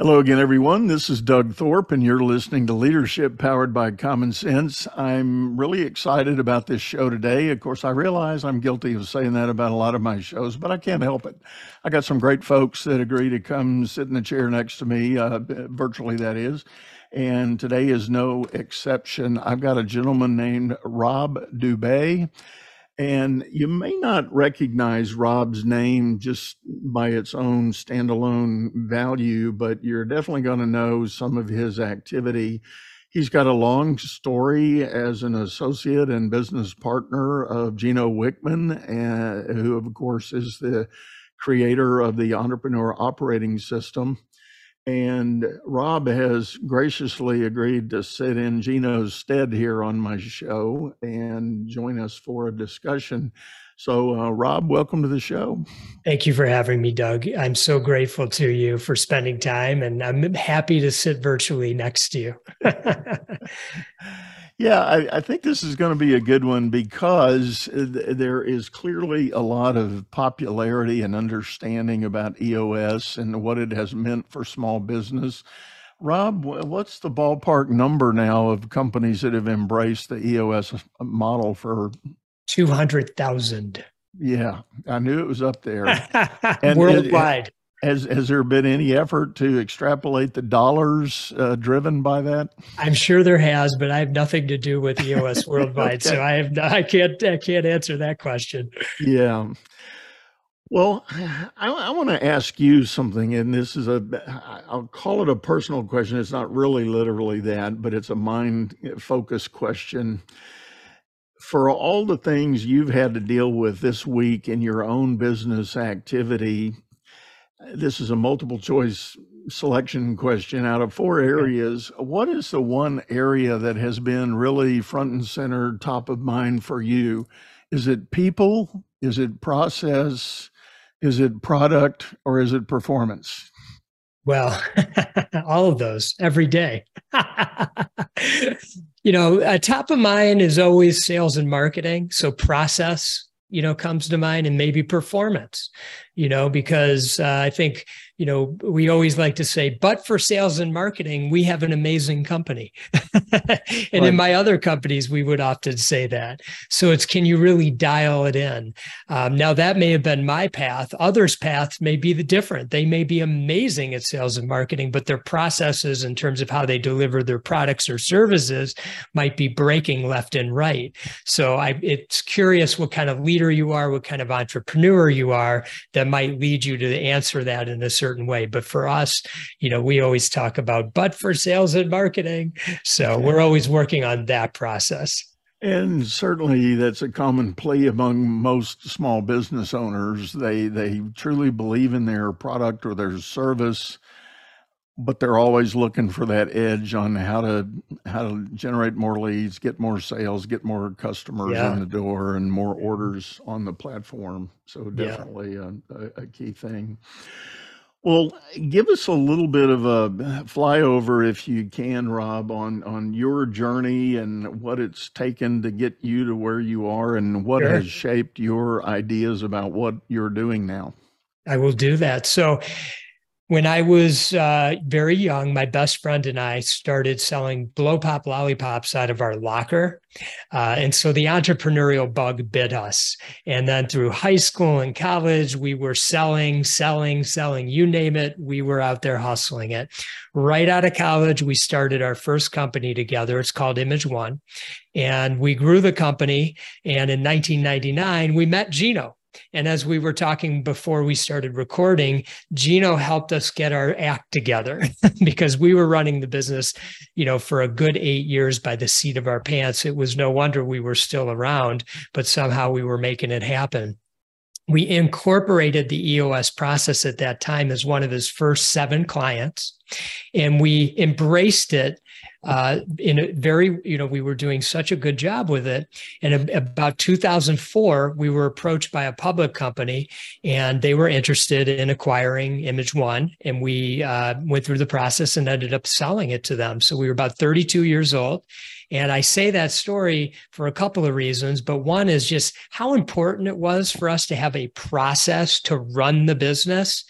Hello again, everyone. This is Doug Thorpe, and you're listening to Leadership Powered by Common Sense. I'm really excited about this show today. Of course, I realize I'm guilty of saying that about a lot of my shows, but I can't help it. I got some great folks that agree to come sit in the chair next to me, uh, virtually, that is. And today is no exception. I've got a gentleman named Rob Dubey. And you may not recognize Rob's name just by its own standalone value, but you're definitely going to know some of his activity. He's got a long story as an associate and business partner of Gino Wickman, uh, who, of course, is the creator of the Entrepreneur Operating System. And Rob has graciously agreed to sit in Gino's stead here on my show and join us for a discussion. So, uh, Rob, welcome to the show. Thank you for having me, Doug. I'm so grateful to you for spending time, and I'm happy to sit virtually next to you. Yeah, I, I, think this is going to be a good one because uh, there is clearly a lot of popularity and understanding about EOS and what it has meant for small business. Rob, what's the ballpark number now of companies that have embraced the EOS model for 200,000? Yeah, I knew it was up there. Worldwide. Has has there been any effort to extrapolate the dollars uh, driven by that? I'm sure there has, but I have nothing to do with EOS worldwide, okay. so I have I can't I can't answer that question. Yeah. Well, I, I want to ask you something, and this is a, I'll call it a personal question. It's not really literally that, but it's a mind focused question. For all the things you've had to deal with this week in your own business activity, this is a multiple choice selection question. Out of four areas, what is the one area that has been really front and center, top of mind for you? Is it people? Is it process? Is it product? Or is it performance? Well, all of those every day. you know, uh, top of mind is always sales and marketing. So, process, you know, comes to mind and maybe performance you know, because uh, I think, you know, we always like to say, but for sales and marketing, we have an amazing company. and right. in my other companies, we would often say that. So it's can you really dial it in? Um, now, that may have been my path. Others' paths may be the different. They may be amazing at sales and marketing, but their processes in terms of how they deliver their products or services might be breaking left and right. So I, it's curious what kind of leader you are, what kind of entrepreneur you are that might lead you to answer that in a certain way. But for us, you know, we always talk about, but for sales and marketing. So we're always working on that process. And certainly that's a common plea among most small business owners. They they truly believe in their product or their service but they're always looking for that edge on how to how to generate more leads, get more sales, get more customers yeah. in the door, and more orders on the platform. So definitely yeah. a, a, key thing. Well, give us a little bit of a flyover, if you can, Rob, on on your journey and what it's taken to get you to where you are, and what sure. has shaped your ideas about what you're doing now. I will do that. So when I was uh, very young, my best friend and I started selling blow pop lollipops out of our locker. Uh, and so the entrepreneurial bug bit us. And then through high school and college, we were selling, selling, selling, you name it, we were out there hustling it. Right out of college, we started our first company together. It's called Image One. And we grew the company. And in 1999, we met Gino. And as we were talking before we started recording, Gino helped us get our act together because we were running the business, you know, for a good eight years by the seat of our pants. It was no wonder we were still around, but somehow we were making it happen. We incorporated the EOS process at that time as one of his first seven clients, and we embraced it uh, in a very, you know, we were doing such a good job with it. And about 2004, we were approached by a public company and they were interested in acquiring Image One. And we uh, went through the process and ended up selling it to them. So we were about 32 years old. And I say that story for a couple of reasons, but one is just how important it was for us to have a process to run the business,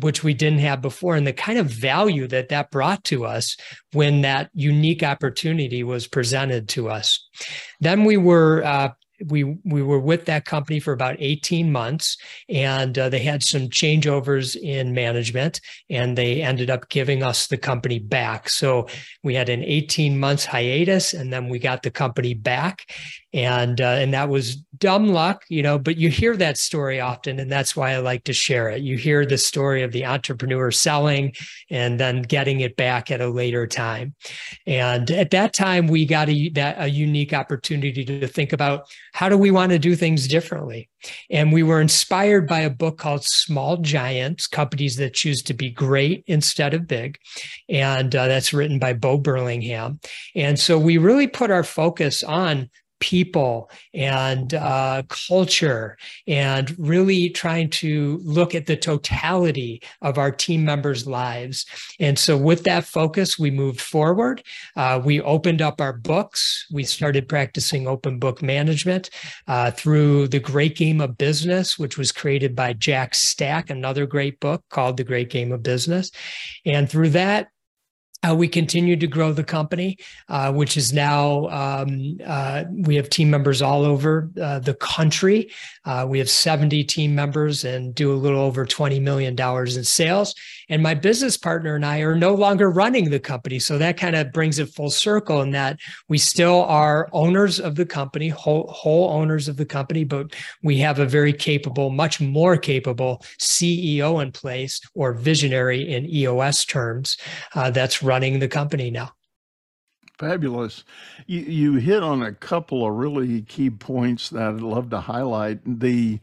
which we didn't have before, and the kind of value that that brought to us when that unique opportunity was presented to us. Then we were uh, we we were with that company for about 18 months and uh, they had some changeovers in management and they ended up giving us the company back. So we had an 18 months hiatus and then we got the company back and uh, and that was dumb luck you know but you hear that story often and that's why i like to share it. You hear the story of the entrepreneur selling and then getting it back at a later time. And at that time we got a that a unique opportunity to think about how do we want to do things differently? And we were inspired by a book called small giants companies that choose to be great instead of big. And uh, that's written by bo burlingham and so we really put our focus on people and uh, culture and really trying to look at the totality of our team members' lives. And so, with that focus, we moved forward. Uh, we opened up our books. We started practicing open book management uh, through The Great Game of Business, which was created by Jack Stack, another great book called The Great Game of Business. And through that, uh, we continued to grow the company, uh, which is now um, uh, we have team members all over uh, the country. Uh, we have 70 team members and do a little over $20 million in sales. And my business partner and I are no longer running the company. So that kind of brings it full circle in that we still are owners of the company, whole, whole owners of the company, but we have a very capable, much more capable CEO in place or visionary in EOS terms uh, that's running the company now. Fabulous. You, you hit on a couple of really key points that I'd love to highlight. The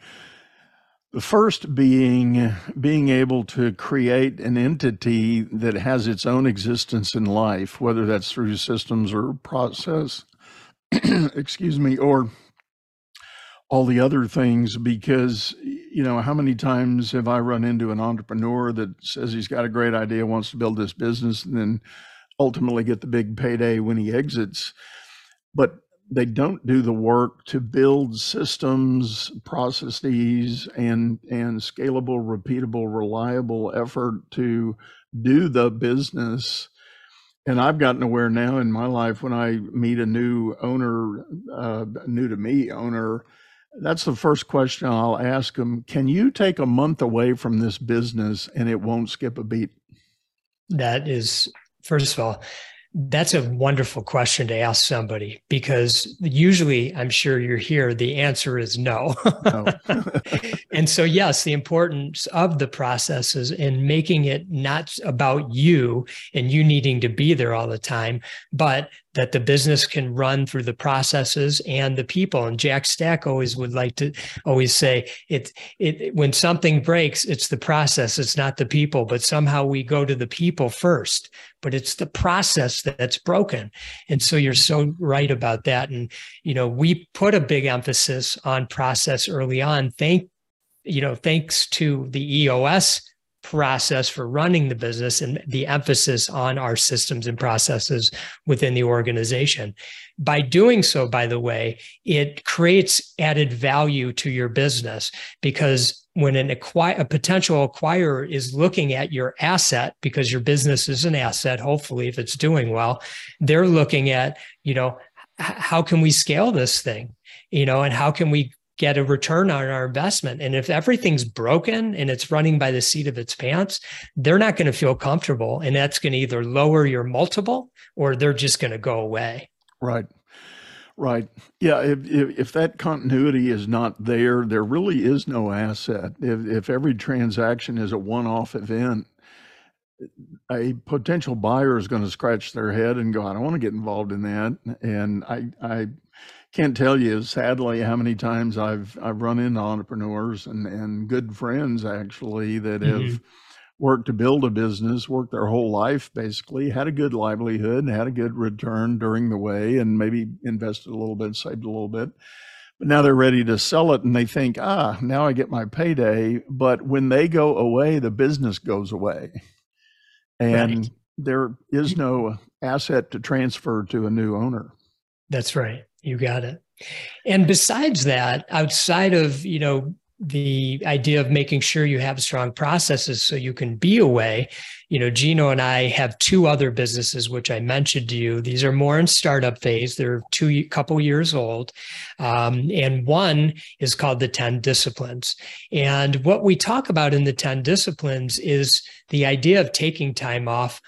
the first being being able to create an entity that has its own existence in life, whether that's through systems or process, excuse me, or all the other things. Because, you know, how many times have I run into an entrepreneur that says he's got a great idea, wants to build this business, and then ultimately get the big payday when he exits? But they don't do the work to build systems, processes, and and scalable, repeatable, reliable effort to do the business. And I've gotten aware now in my life when I meet a new owner, uh, new to me owner, that's the first question I'll ask them. Can you take a month away from this business and it won't skip a beat? That is, first of all, that's a wonderful question to ask somebody because usually I'm sure you're here, the answer is no. no. and so, yes, the importance of the processes and making it not about you and you needing to be there all the time, but that the business can run through the processes and the people. And Jack Stack always would like to always say it, it when something breaks, it's the process, it's not the people, but somehow we go to the people first, but it's the process that's broken. And so you're so right about that. And, you know, we put a big emphasis on process early on. Thank, you know, thanks to the EOS process for running the business and the emphasis on our systems and processes within the organization. By doing so, by the way, it creates added value to your business because when an acquire, a potential acquirer is looking at your asset because your business is an asset, hopefully if it's doing well, they're looking at, you know, how can we scale this thing? You know, and how can we get a return on our investment. And if everything's broken and it's running by the seat of its pants, they're not going to feel comfortable. And that's going to either lower your multiple or they're just going to go away. Right. Right. Yeah. If, if, if, that continuity is not there, there really is no asset. If, if every transaction is a one off event, a potential buyer is going to scratch their head and go, I don't want to get involved in that. And I, I can't tell you sadly how many times I've I've run into entrepreneurs and and good friends actually that mm-hmm. have worked to build a business, worked their whole life basically, had a good livelihood, had a good return during the way, and maybe invested a little bit, saved a little bit. But now they're ready to sell it and they think, ah, now I get my payday. But when they go away, the business goes away. And right. there is no asset to transfer to a new owner. That's right. You got it. And besides that, outside of, you know, the idea of making sure you have strong processes so you can be away. You know, Gino and I have two other businesses which I mentioned to you. These are more in startup phase. They're two couple years old, um, and one is called the Ten Disciplines. And what we talk about in the Ten Disciplines is the idea of taking time off.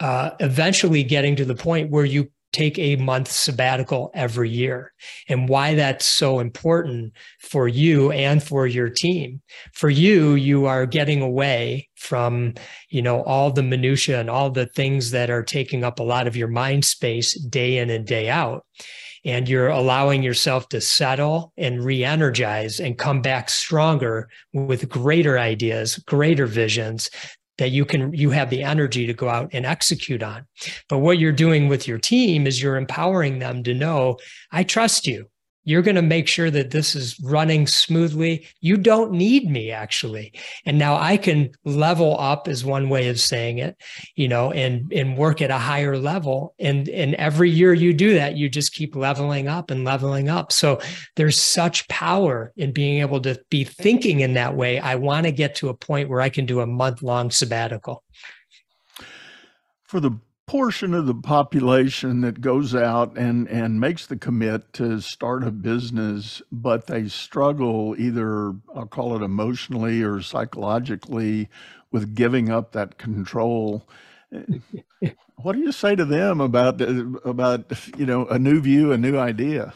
Uh, eventually getting to the point where you take a month sabbatical every year and why that's so important for you and for your team. For you you are getting away from you know all the minutia and all the things that are taking up a lot of your mind space day in and day out and you're allowing yourself to settle and re-energize and come back stronger with greater ideas greater visions that you can you have the energy to go out and execute on. But what you're doing with your team is you're empowering them to know i trust you you're going to make sure that this is running smoothly. You don't need me actually. And now I can level up is one way of saying it, you know, and and work at a higher level. And and every year you do that, you just keep leveling up and leveling up. So there's such power in being able to be thinking in that way. I want to get to a point where I can do a month long sabbatical. For the portion of the population that goes out and, and makes the commit to start a business, but they struggle either, I'll call it emotionally or psychologically, with giving up that control. what do you say to them about about you know a new view, a new idea?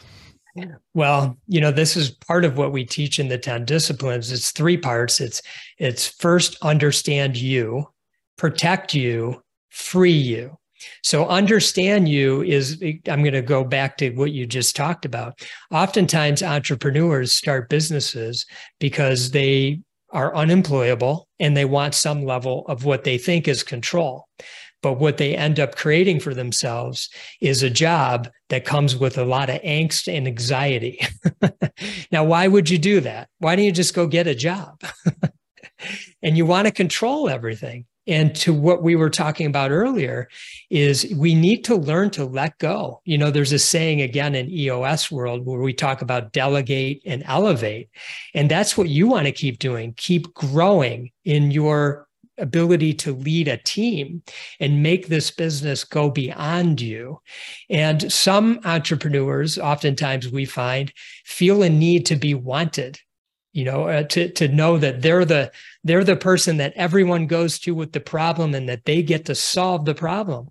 Well, you know, this is part of what we teach in the 10 disciplines. It's three parts. It's it's first understand you, protect you, free you. So understand you is I'm going to go back to what you just talked about. Oftentimes entrepreneurs start businesses because they are unemployable and they want some level of what they think is control. But what they end up creating for themselves is a job that comes with a lot of angst and anxiety. now, why would you do that? Why don't you just go get a job? and you want to control everything. And to what we were talking about earlier is we need to learn to let go. You know, there's a saying again in EOS world where we talk about delegate and elevate. And that's what you want to keep doing. Keep growing in your ability to lead a team and make this business go beyond you. And some entrepreneurs, oftentimes we find, feel a need to be wanted you know uh, to to know that they're the they're the person that everyone goes to with the problem and that they get to solve the problem.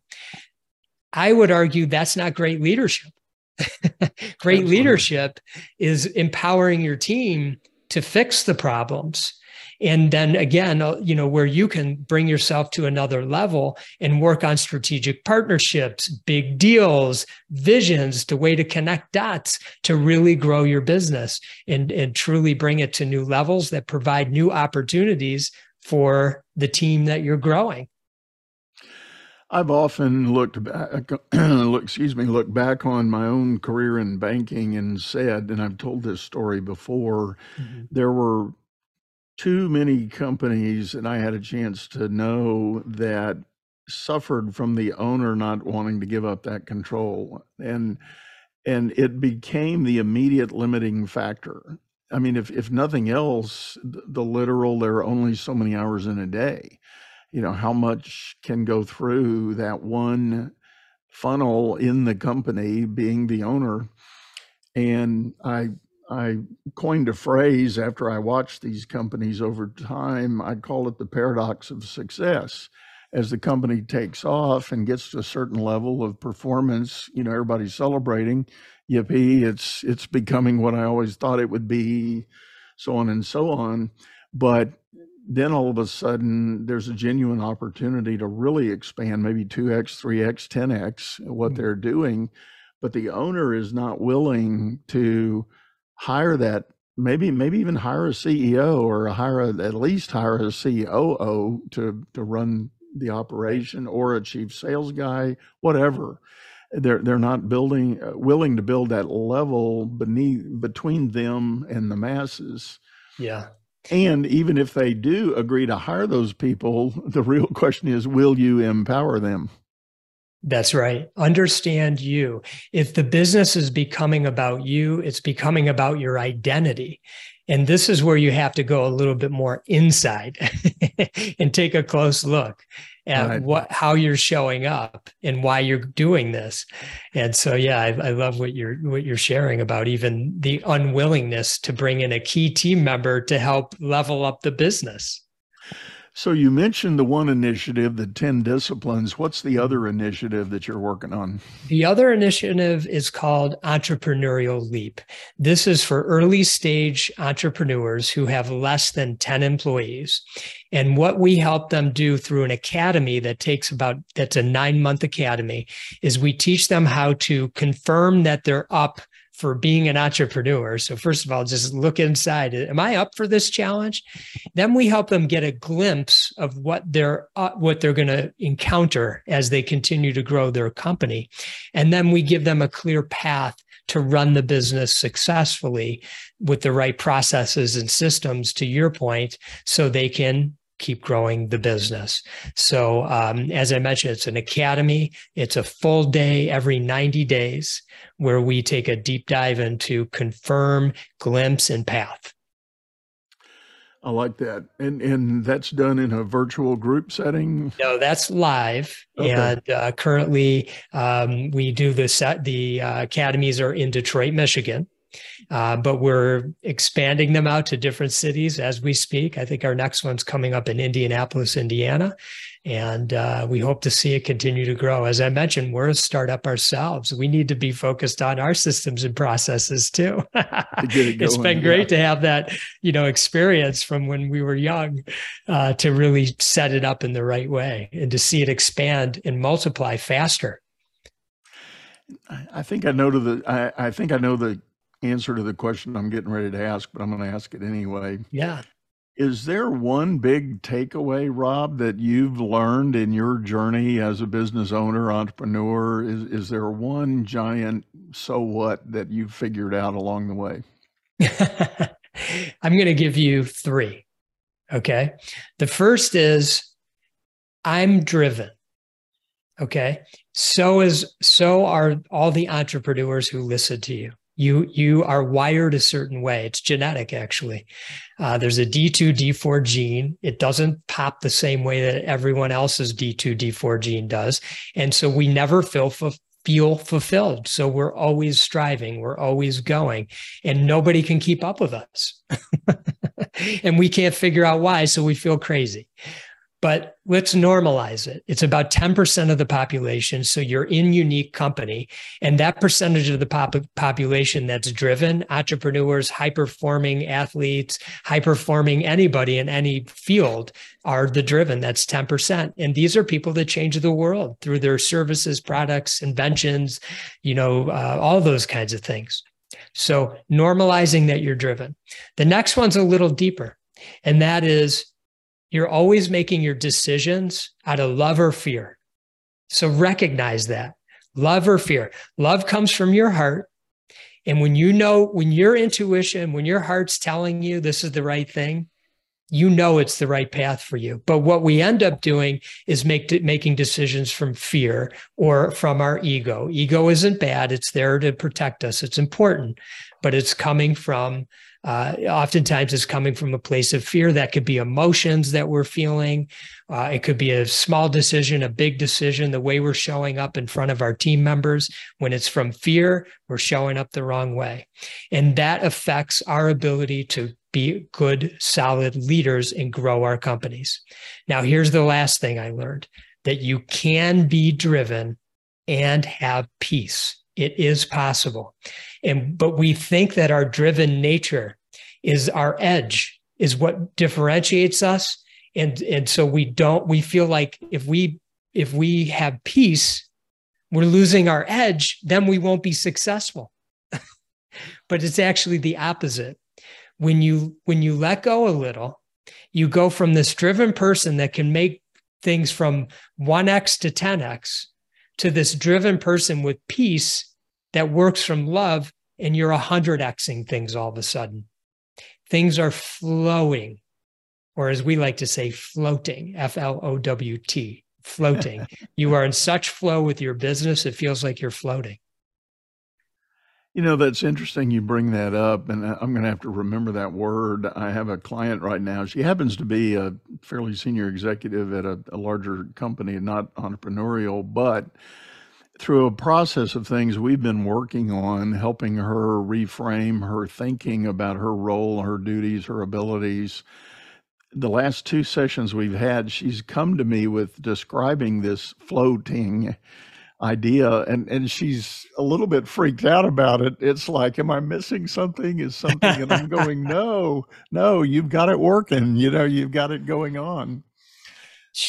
I would argue that's not great leadership. Great Absolutely. leadership is empowering your team to fix the problems and then again uh, you know where you can bring yourself to another level and work on strategic partnerships big deals visions to way to connect dots to really grow your business and and truly bring it to new levels that provide new opportunities for the team that you're growing I've often looked back, excuse me, looked back on my own career in banking and said, and I've told this story before, mm-hmm. there were too many companies, and I had a chance to know that suffered from the owner not wanting to give up that control, and and it became the immediate limiting factor. I mean, if if nothing else, the literal there are only so many hours in a day. You know how much can go through that one funnel in the company, being the owner, and I I coined a phrase after I watched these companies over time. I call it the paradox of success. As the company takes off and gets to a certain level of performance, you know, everybody's celebrating. Yippee, it's it's becoming what I always thought it would be, so on and so on. But then all of a sudden there's a genuine opportunity to really expand maybe 2x 3x 10x what mm-hmm. they're doing but the owner is not willing to hire that maybe maybe even hire a CEO or hire a, at least hire a COO to to run the operation or a chief sales guy, whatever. They're they're not building uh, willing to build that level beneath between them and the masses. Yeah. And even if they do agree to hire those people, the real question is will you empower them? That's right. Understand you. If the business is becoming about you, it's becoming about your identity. And this is where you have to go a little bit more inside and take a close look at right. what how you're showing up and why you're doing this. And so yeah, I, I love what you're what you're sharing about even the unwillingness to bring in a key team member to help level up the business. So you mentioned the one initiative, the 10 disciplines. What's the other initiative that you're working on? The other initiative is called Entrepreneurial Leap. This is for early stage entrepreneurs who have less than 10 employees. And what we help them do through an academy that takes about, that's a nine month academy, is we teach them how to confirm that they're up for being an entrepreneur. So first of all, just look inside. Am I up for this challenge? Then we help them get a glimpse of what they're uh, what they're going to encounter as they continue to grow their company, and then we give them a clear path to run the business successfully with the right processes and systems. To your point, so they can keep growing the business. So, um, as I mentioned, it's an academy. It's a full day every 90 days where we take a deep dive into confirm, glimpse, and path. I like that. And and that's done in a virtual group setting. No, that's live. Okay. And uh, currently, um, we do the set. The uh, academies are in Detroit, Michigan. Uh, but we're expanding them out to different cities as we speak. I think our next one's coming up in Indianapolis, Indiana. And uh, we hope to see it continue to grow. As I mentioned, we're a startup ourselves. We need to be focused on our systems and processes too. it has been great yeah. to have that, you know, experience from when we were young uh, to really set it up in the right way and to see it expand and multiply faster. I think I know the I, I think I know the answer to the question I'm getting ready to ask, but I'm going to ask it anyway. Yeah. Is there one big takeaway, Rob, that you've learned in your journey as a business owner, entrepreneur? Is is there one giant so what that you've figured out along the way? I'm going to give you three. Okay. The first is I'm driven. Okay. So is so are all the entrepreneurs who listen to you you you are wired a certain way. It's genetic actually. Uh, there's a d2 d4 gene. It doesn't pop the same way that everyone else's d2 d4 gene does. And so we never feel feel fulfilled. So we're always striving. We're always going. And nobody can keep up with us. And we can't figure out why so we feel crazy but let's normalize it. It's about 10% of the population. So you're in unique company. And that percentage of the pop- population that's driven, entrepreneurs, high performing athletes, high performing anybody in any field are the driven. That's 10%. And these are people that change the world through their services, products, inventions, you know, uh, all those kinds of things. So normalizing that you're driven. The next one's a little deeper. And that is you're always making your decisions out of love or fear. So recognize that love or fear. Love comes from your heart. And when you know, when your intuition, when your heart's telling you this is the right thing, you know it's the right path for you. But what we end up doing is make making decisions from fear or from our ego. Ego isn't bad; it's there to protect us. It's important, but it's coming from uh, oftentimes it's coming from a place of fear. That could be emotions that we're feeling. Uh, it could be a small decision, a big decision, the way we're showing up in front of our team members. When it's from fear, we're showing up the wrong way. And that affects our ability to be good, solid leaders and grow our companies. Now, here's the last thing I learned that you can be driven and have peace. It is possible. And but we think that our driven nature is our edge, is what differentiates us. And, and so we don't, we feel like if we if we have peace, we're losing our edge, then we won't be successful. but it's actually the opposite. when you when you let go a little you go from this driven person that can make things from 1x to 10x to this driven person with peace that works from love and you're 100xing things all of a sudden things are flowing or as we like to say floating f-l-o-w-t floating you are in such flow with your business it feels like you're floating you know, that's interesting you bring that up, and I'm going to have to remember that word. I have a client right now. She happens to be a fairly senior executive at a, a larger company, not entrepreneurial, but through a process of things we've been working on, helping her reframe her thinking about her role, her duties, her abilities. The last two sessions we've had, she's come to me with describing this floating idea and and she's a little bit freaked out about it. It's like am i missing something? Is something and i'm going no no you've got it working you know you've got it going on.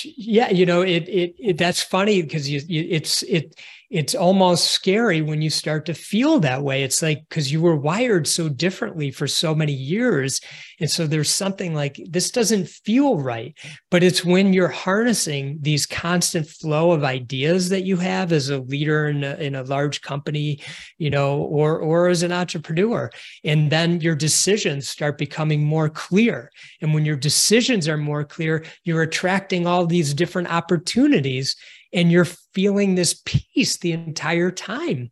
Yeah you know it it, it that's funny because you, you it's it it's almost scary when you start to feel that way. It's like because you were wired so differently for so many years. And so there's something like this doesn't feel right. But it's when you're harnessing these constant flow of ideas that you have as a leader in a, in a large company, you know, or or as an entrepreneur. And then your decisions start becoming more clear. And when your decisions are more clear, you're attracting all these different opportunities and you're feeling this peace the entire time.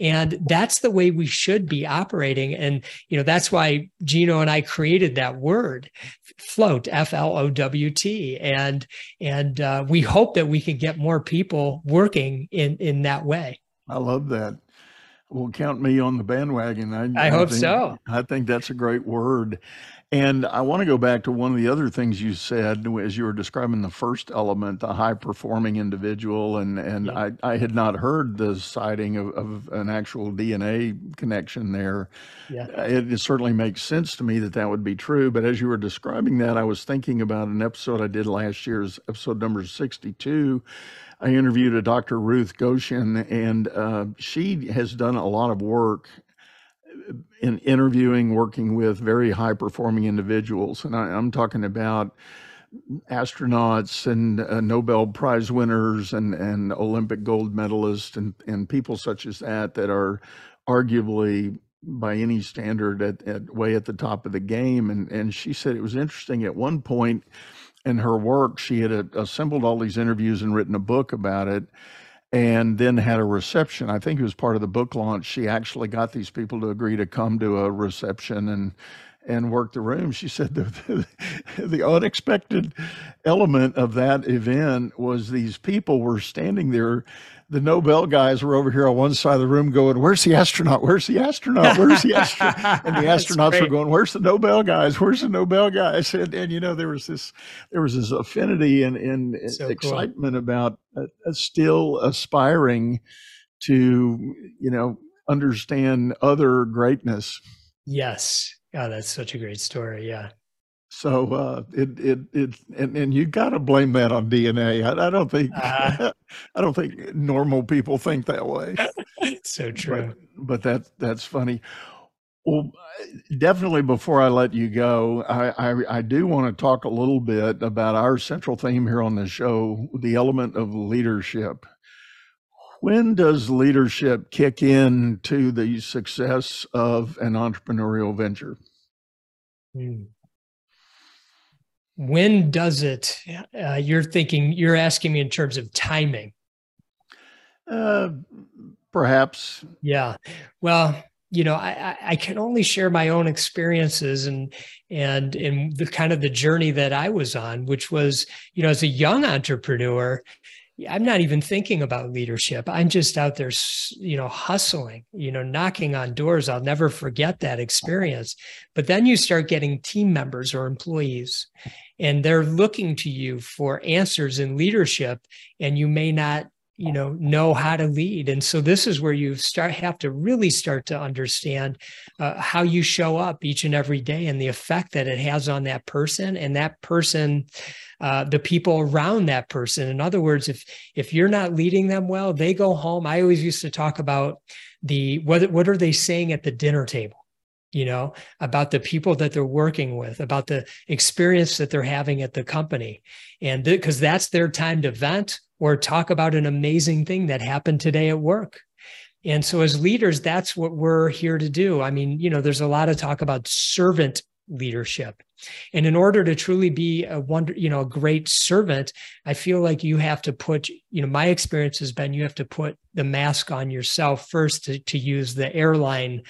And that's the way we should be operating. And you know that's why gino and i created that word float f-l-o-w-t and and uh, we hope that we can get more people working in in that way. I love that. Well count me on the bandwagon. I, I, I hope think, so. I think that's a great word and I want to go back to one of the other things you said as you were describing the first element, the high performing individual. And, and yeah. I, I had not heard the citing of, of an actual DNA connection there. Yeah. It, it, certainly makes sense to me that that would be true. But as you were describing that, I was thinking about an episode I did last year's episode number 62. I interviewed a Dr. Ruth Gotian, and uh, she has done a lot of work in interviewing, working with very high performing individuals. And I, am talking about astronauts and uh, Nobel Prize winners and, and Olympic gold medalists and, and people such as that that are arguably by any standard at, at way at the top of the game. And, and she said it was interesting at one point in her work, she had assembled all these interviews and written a book about it and then had a reception. I think it was part of the book launch. She actually got these people to agree to come to a reception and and work the room. She said the, the, the unexpected element of that event was these people were standing there the Nobel guys were over here on one side of the room going, Where's the astronaut? Where's the astronaut? Where's the astronaut? and the astronauts were going, Where's the Nobel guys? Where's the Nobel guys? And, and you know, there was this there was this affinity and, and so excitement cool. about uh, uh, still aspiring to, you know, understand other greatness. Yes. Oh, that's such a great story. Yeah. So uh, it it it and, and you got to blame that on DNA. I, I don't think uh, I don't think normal people think that way. so true. But, but that that's funny. Well, definitely before I let you go, I, I, I do want to talk a little bit about our central theme here on the show, the element of leadership. When does leadership kick in to the success of an entrepreneurial venture? Hmm when does it uh, you're thinking you're asking me in terms of timing. Uh, perhaps. Yeah. Well you know I, I can only share my own experiences and and and the kind of the journey that i was on which was you know as a young entrepreneur I'm not even thinking about leadership. I'm just out there, you know, hustling, you know, knocking on doors. I'll never forget that experience. But then you start getting team members or employees, and they're looking to you for answers in leadership, and you may not you know know how to lead. And so this is where you start have to really start to understand uh, how you show up each and every day and the effect that it has on that person and that person uh, the people around that person. In other words if if you're not leading them well they go home. I always used to talk about the what what are they saying at the dinner table you know, about the people that they're working with, about the experience that they're having at the company. And because th- that's their time to vent or talk about an amazing thing that happened today at work. And so, as leaders, that's what we're here to do. I mean, you know, there's a lot of talk about servant leadership. And in order to truly be a wonder, you know, a great servant, I feel like you have to put, you know, my experience has been you have to put the mask on yourself first to, to use the airline,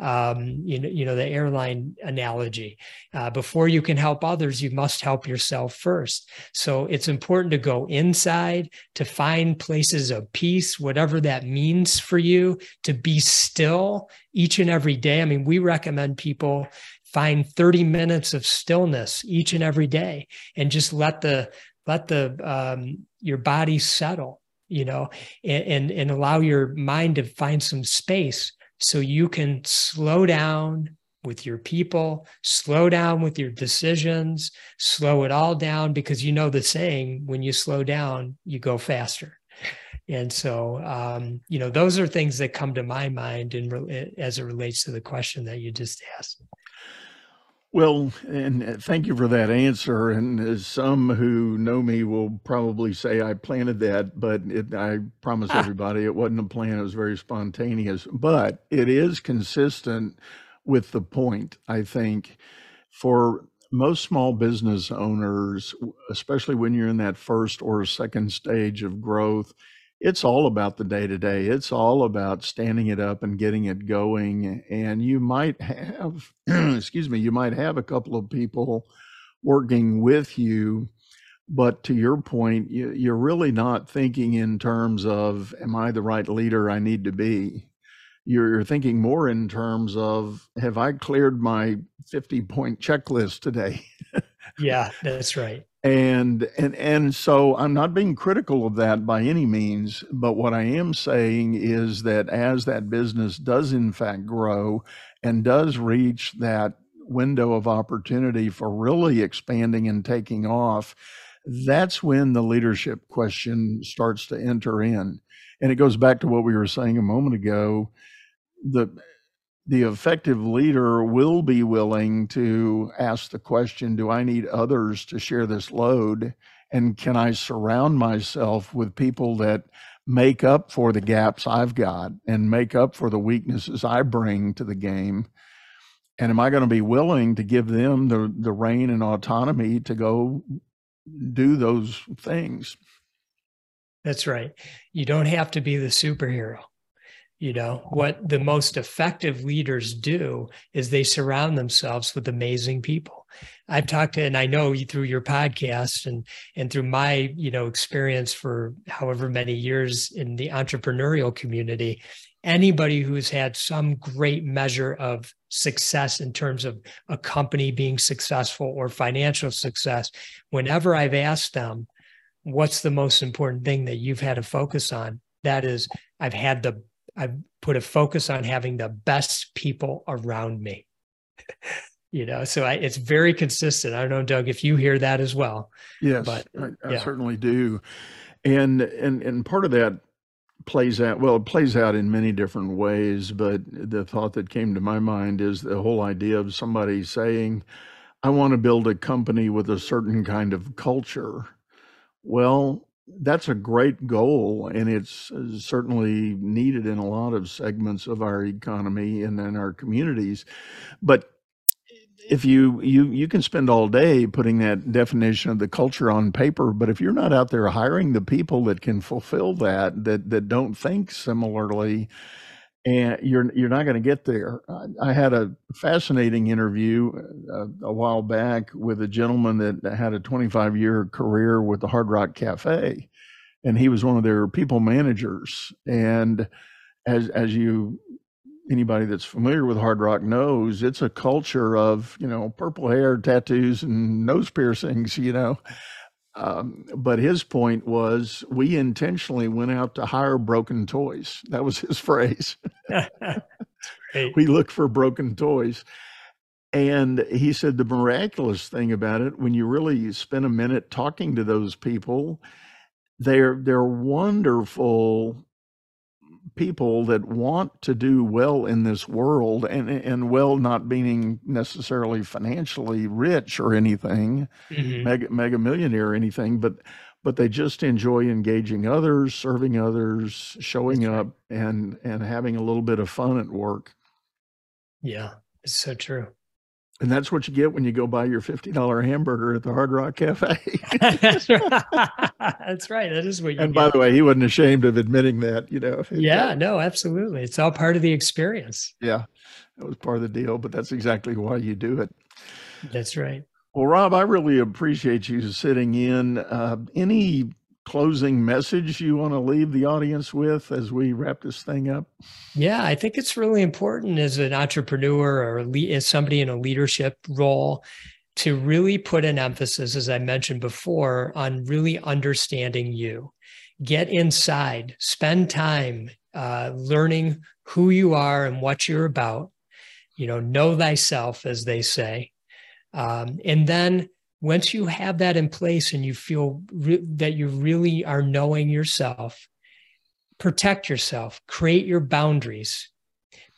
um, you know, you know, the airline analogy. Uh, before you can help others, you must help yourself first. So it's important to go inside to find places of peace, whatever that means for you, to be still each and every day. I mean, we recommend people find 30 minutes of stillness each and every day and just let the let the um, your body settle you know and, and and allow your mind to find some space so you can slow down with your people, slow down with your decisions, slow it all down because you know the saying when you slow down, you go faster. And so, um, you know, those are things that come to my mind in as it relates to the question that you just asked. Well, and uh, thank you for that answer. And as some who know me will probably say I planted that, but it, I promise ah. everybody it wasn't a plan. It was very spontaneous, but it is consistent with the point, I think, for most small business owners, especially when you're in that first or second stage of growth, it's all about the day to day. It's all about standing it up and getting it going. And you might have, excuse me, you might have a couple of people working with you. But to your point, you, are really not thinking in terms of, am I the right leader I need to be? You're thinking more in terms of, have I cleared my 50 point checklist today? yeah, that's right and and and so i'm not being critical of that by any means but what i am saying is that as that business does in fact grow and does reach that window of opportunity for really expanding and taking off that's when the leadership question starts to enter in. And it goes back to what we were saying a moment ago the the effective leader will be willing to ask the question Do I need others to share this load? And can I surround myself with people that make up for the gaps I've got and make up for the weaknesses I bring to the game? And am I going to be willing to give them the, the reign and autonomy to go do those things? That's right. You don't have to be the superhero you know what the most effective leaders do is they surround themselves with amazing people. I've talked to and i know through your podcast and and through my you know experience for however many years in the entrepreneurial community anybody who's had some great measure of success in terms of a company being successful or financial success whenever i've asked them what's the most important thing that you've had to focus on? That is i've had the I put a focus on having the best people around me. you know, so I, it's very consistent. I don't know, Doug, if you hear that as well. Yes, but, I, I yeah. certainly do. And and and part of that plays out well it plays out in many different ways but the thought that came to my mind is the whole idea of somebody saying i want to build a company with a certain kind of culture well that's a great goal, and it's uh, certainly needed in a lot of segments of our economy and in our communities. But if you you you can spend all day putting that definition of the culture on paper, but if you're not out there hiring the people that can fulfill that, that that don't think similarly, and you're you're not going to get there. I, I, had a fascinating interview uh, a while back with a gentleman that had a 25 year career with the Hard Rock Cafe, and he was one of their people managers. And as as you anybody that's familiar with Hard Rock knows, it's a culture of you know purple hair, tattoos, and nose piercings. You know. Um, but his point was we intentionally went out to hire broken toys. That was his phrase. we look for broken toys. And he said the miraculous thing about it, when you really spend a minute talking to those people, they're they're wonderful people that want to do well in this world, and and well not meaning necessarily financially rich or anything, Mhm. mega mega millionaire or anything, but but they just enjoy engaging others, serving others, showing That's right. up, and and having a little bit of fun at work. Yeah, it's so true. And that's what you get when you go buy your fifty dollar hamburger at the Hard Rock Cafe. That's right. That's right. That is what you and by the way, he wasn't ashamed of admitting that. You know, It- Yeah, no, absolutely. It's all part of the experience. yeah, that was part of the deal. But that's exactly why you do it. That's right. Well, Rob, I really appreciate you sitting in. Uh, any closing message you want to leave the audience with as we wrap this thing up? Yeah, I think it's really important as an entrepreneur or as somebody in a leadership role to really put an emphasis, as I mentioned before, on really understanding you. Get inside, spend time uh, learning who you are and what you're about. You know, know thyself, as they say. Um, and then once you have that in place and you feel re- that you really are knowing yourself, protect yourself, create your boundaries.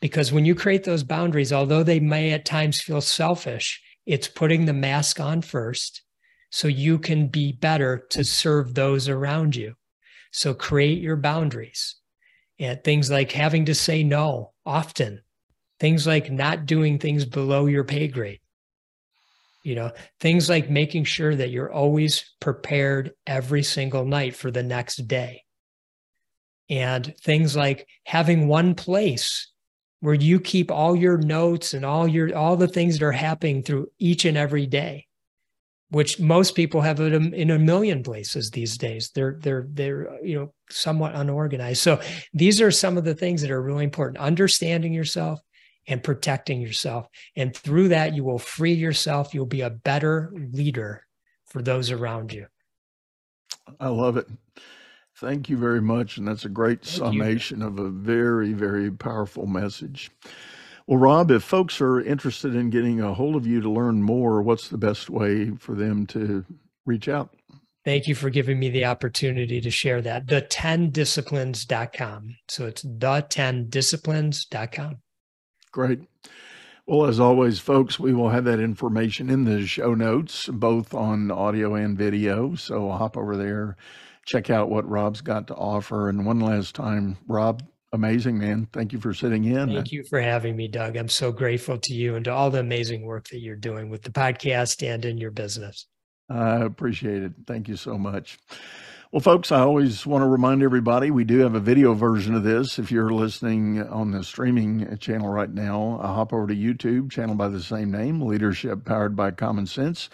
Because when you create those boundaries, although they may at times feel selfish, it's putting the mask on first so you can be better to serve those around you. So create your boundaries. And things like having to say no often, things like not doing things below your pay grade. You know, things like making sure that you're always prepared every single night for the next day. And things like having one place where you keep all your notes and all your all the things that are happening through each and every day which most people have it in a million places these days. They're they're they're you know somewhat unorganized. So these are some of the things that are really important. Understanding yourself and protecting yourself and through that you will free yourself you'll be a better leader for those around you I love it. Thank you very much. And that's a great Thank you. summation of a very, very powerful message. Well, Rob, if folks are interested in getting a hold of you to learn more, what's the best way for them to reach out? Thank you for giving me the opportunity to share that. The 10disciplines.com. So it's the 10disciplines.com. Great. Well, as always, folks, we will have that information in the show notes, both on audio and video. So hop over there, check out what Rob's got to offer. And one last time, Rob, amazing, man. Thank you for sitting in. Thank you for having me, Doug. I'm so grateful to you and to all the amazing work that you're doing with the podcast and in your business. I appreciate it. Thank you so much. Well, folks, I always want to remind everybody we do have a video version of this. If you're listening on the streaming channel right now, uh, hop over to YouTube, channel by the same name, Leadership Powered by Common Sense.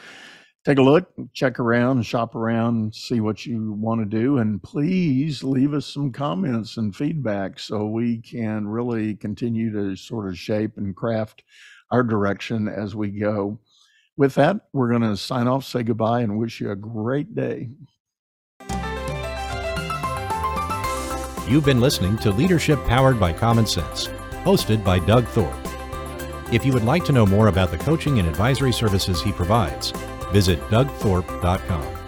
Take a look, check around, shop around, see what you want to do, and please leave us some comments and feedback so we can really continue to sort of shape and craft our direction as we go. With that, we're going to sign off, say goodbye, and wish you a great day. You've been listening to Leadership Powered by Common Sense, hosted by Doug Thorpe. If you would like to know more about the coaching and advisory services he provides, visit dougthorpe.com.